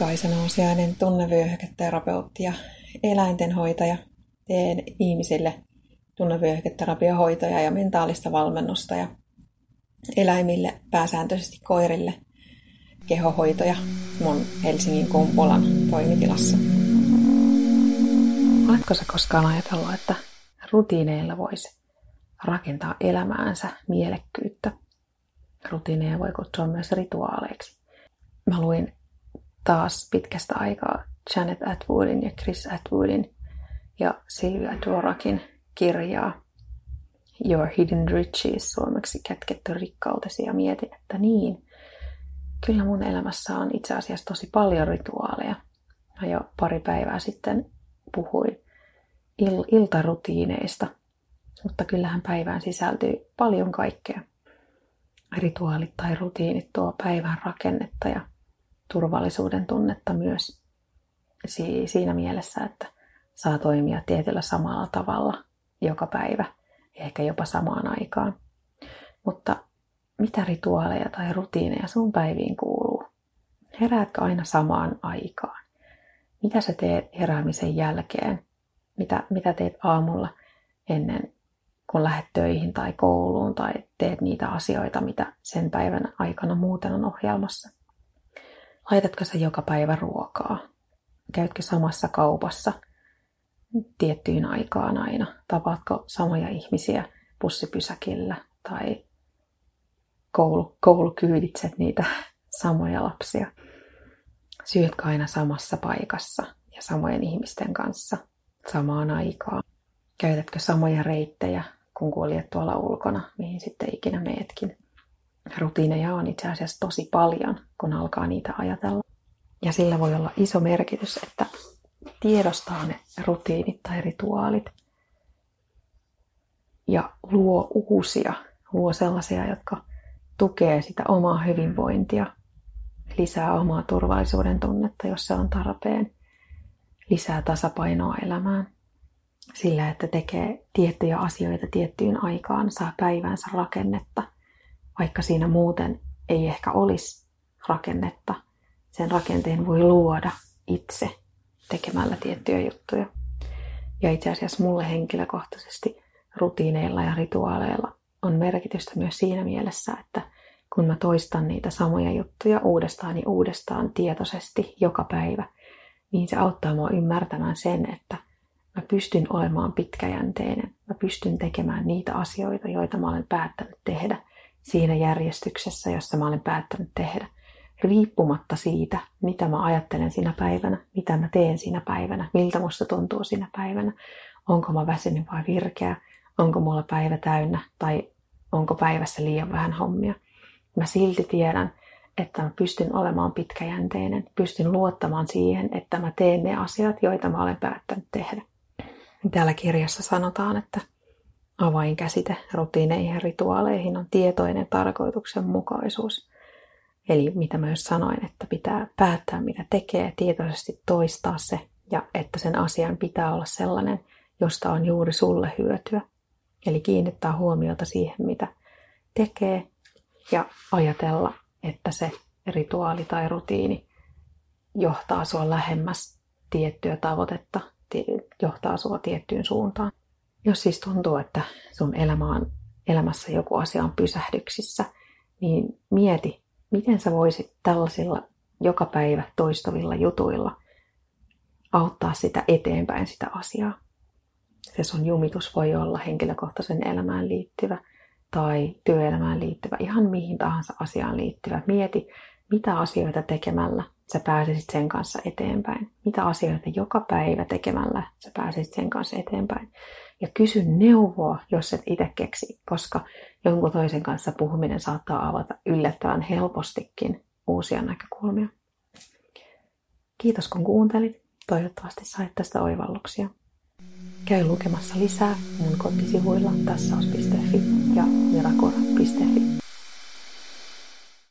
Kaisa Nousiainen, tunnevyöhyketerapeutti ja eläintenhoitaja. Teen ihmisille tunnevyöhyketerapiohoitoja ja mentaalista valmennusta ja eläimille, pääsääntöisesti koirille, kehohoitoja mun Helsingin Kumpulan toimitilassa. Oletko sä koskaan ajatellut, että rutiineilla voisi rakentaa elämäänsä mielekkyyttä? Rutiineja voi kutsua myös rituaaleiksi. Mä luin taas pitkästä aikaa Janet Atwoodin ja Chris Atwoodin ja Sylvia Dvorakin kirjaa Your Hidden Riches, suomeksi kätketty rikkautesi, ja mietin, että niin, kyllä mun elämässä on itse asiassa tosi paljon rituaaleja. Mä jo pari päivää sitten puhuin il- iltarutiineista, mutta kyllähän päivään sisältyy paljon kaikkea. Rituaalit tai rutiinit tuo päivän rakennetta ja turvallisuuden tunnetta myös siinä mielessä, että saa toimia tietyllä samalla tavalla joka päivä, ehkä jopa samaan aikaan. Mutta mitä rituaaleja tai rutiineja sun päiviin kuuluu? Heräätkö aina samaan aikaan? Mitä sä teet heräämisen jälkeen? Mitä, mitä teet aamulla ennen kun lähdet töihin tai kouluun tai teet niitä asioita, mitä sen päivän aikana muuten on ohjelmassa? Laitatko sä joka päivä ruokaa? Käytkö samassa kaupassa tiettyyn aikaan aina? Tapaatko samoja ihmisiä bussipysäkillä tai koulu, koulukyyditset niitä samoja lapsia? Syötkö aina samassa paikassa ja samojen ihmisten kanssa samaan aikaan? Käytätkö samoja reittejä, kun kuljet tuolla ulkona, mihin sitten ikinä meetkin? Rutiineja on itse asiassa tosi paljon, kun alkaa niitä ajatella. Ja sillä voi olla iso merkitys, että tiedostaa ne rutiinit tai rituaalit ja luo uusia, luo sellaisia, jotka tukee sitä omaa hyvinvointia, lisää omaa turvallisuuden tunnetta, jos se on tarpeen, lisää tasapainoa elämään. Sillä, että tekee tiettyjä asioita tiettyyn aikaan, saa päivänsä rakennetta – vaikka siinä muuten ei ehkä olisi rakennetta. Sen rakenteen voi luoda itse tekemällä tiettyjä juttuja. Ja itse asiassa mulle henkilökohtaisesti rutiineilla ja rituaaleilla on merkitystä myös siinä mielessä, että kun mä toistan niitä samoja juttuja uudestaan ja uudestaan tietoisesti joka päivä, niin se auttaa mua ymmärtämään sen, että mä pystyn olemaan pitkäjänteinen. Mä pystyn tekemään niitä asioita, joita mä olen päättänyt tehdä siinä järjestyksessä, jossa mä olen päättänyt tehdä. Riippumatta siitä, mitä mä ajattelen siinä päivänä, mitä mä teen siinä päivänä, miltä musta tuntuu siinä päivänä, onko mä väsynyt vai virkeä, onko mulla päivä täynnä tai onko päivässä liian vähän hommia. Mä silti tiedän, että mä pystyn olemaan pitkäjänteinen, pystyn luottamaan siihen, että mä teen ne asiat, joita mä olen päättänyt tehdä. Täällä kirjassa sanotaan, että Avainkäsite rutiineihin ja rituaaleihin on tietoinen tarkoituksenmukaisuus. Eli mitä myös sanoin, että pitää päättää mitä tekee, tietoisesti toistaa se ja että sen asian pitää olla sellainen, josta on juuri sulle hyötyä. Eli kiinnittää huomiota siihen, mitä tekee ja ajatella, että se rituaali tai rutiini johtaa sua lähemmäs tiettyä tavoitetta, johtaa sua tiettyyn suuntaan. Jos siis tuntuu, että sun elämä on, elämässä joku asia on pysähdyksissä, niin mieti, miten sä voisit tällaisilla joka päivä toistuvilla jutuilla auttaa sitä eteenpäin sitä asiaa. Se sun jumitus voi olla henkilökohtaisen elämään liittyvä tai työelämään liittyvä, ihan mihin tahansa asiaan liittyvä. Mieti, mitä asioita tekemällä sä pääsisit sen kanssa eteenpäin. Mitä asioita joka päivä tekemällä sä pääsisit sen kanssa eteenpäin ja kysy neuvoa, jos et itse keksi, koska jonkun toisen kanssa puhuminen saattaa avata yllättävän helpostikin uusia näkökulmia. Kiitos kun kuuntelit. Toivottavasti sait tästä oivalluksia. Käy lukemassa lisää mun kotisivuilla tässäos.fi ja mirakura.fi.